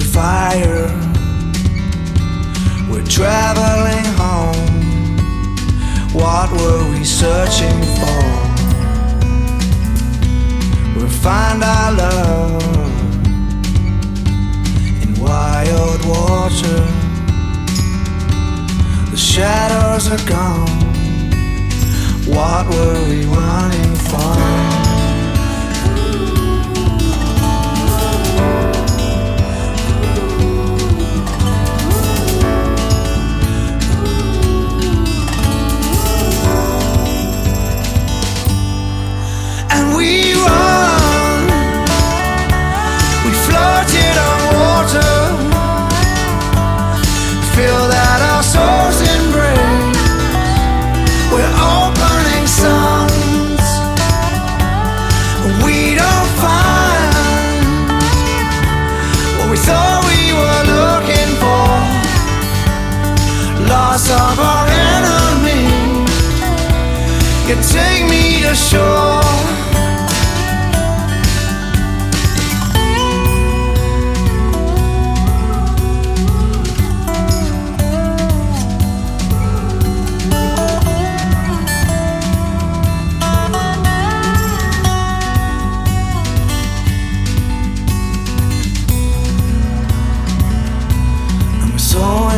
fire. We're traveling home. What were we searching for? We'll find our love in wild water. The shadows are gone. What were we running from?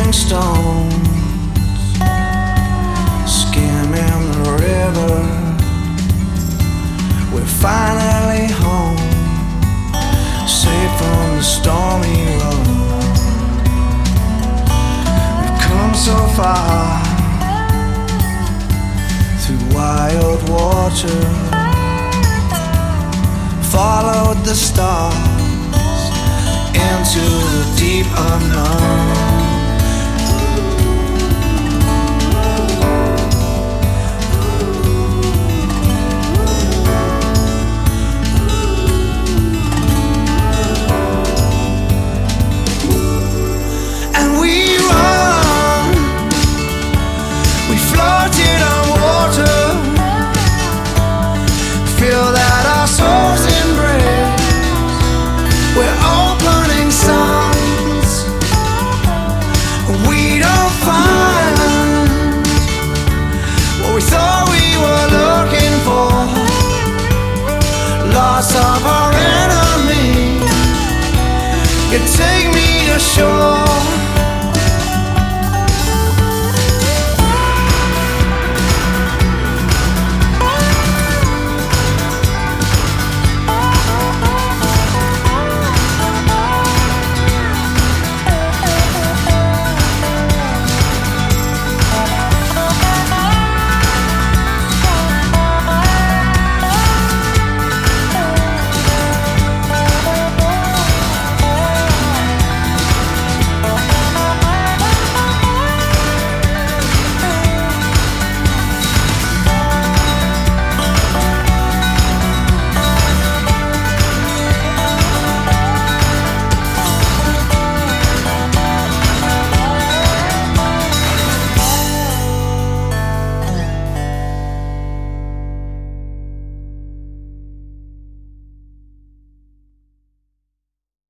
Throwing stones, skimming the river. We're finally home, safe from the stormy road. We've come so far through wild water, followed the stars into the deep unknown. We floated on water. Feel that our souls embrace. We're opening suns. We don't find what we thought we were looking for. Loss of our enemy. You take me to shore.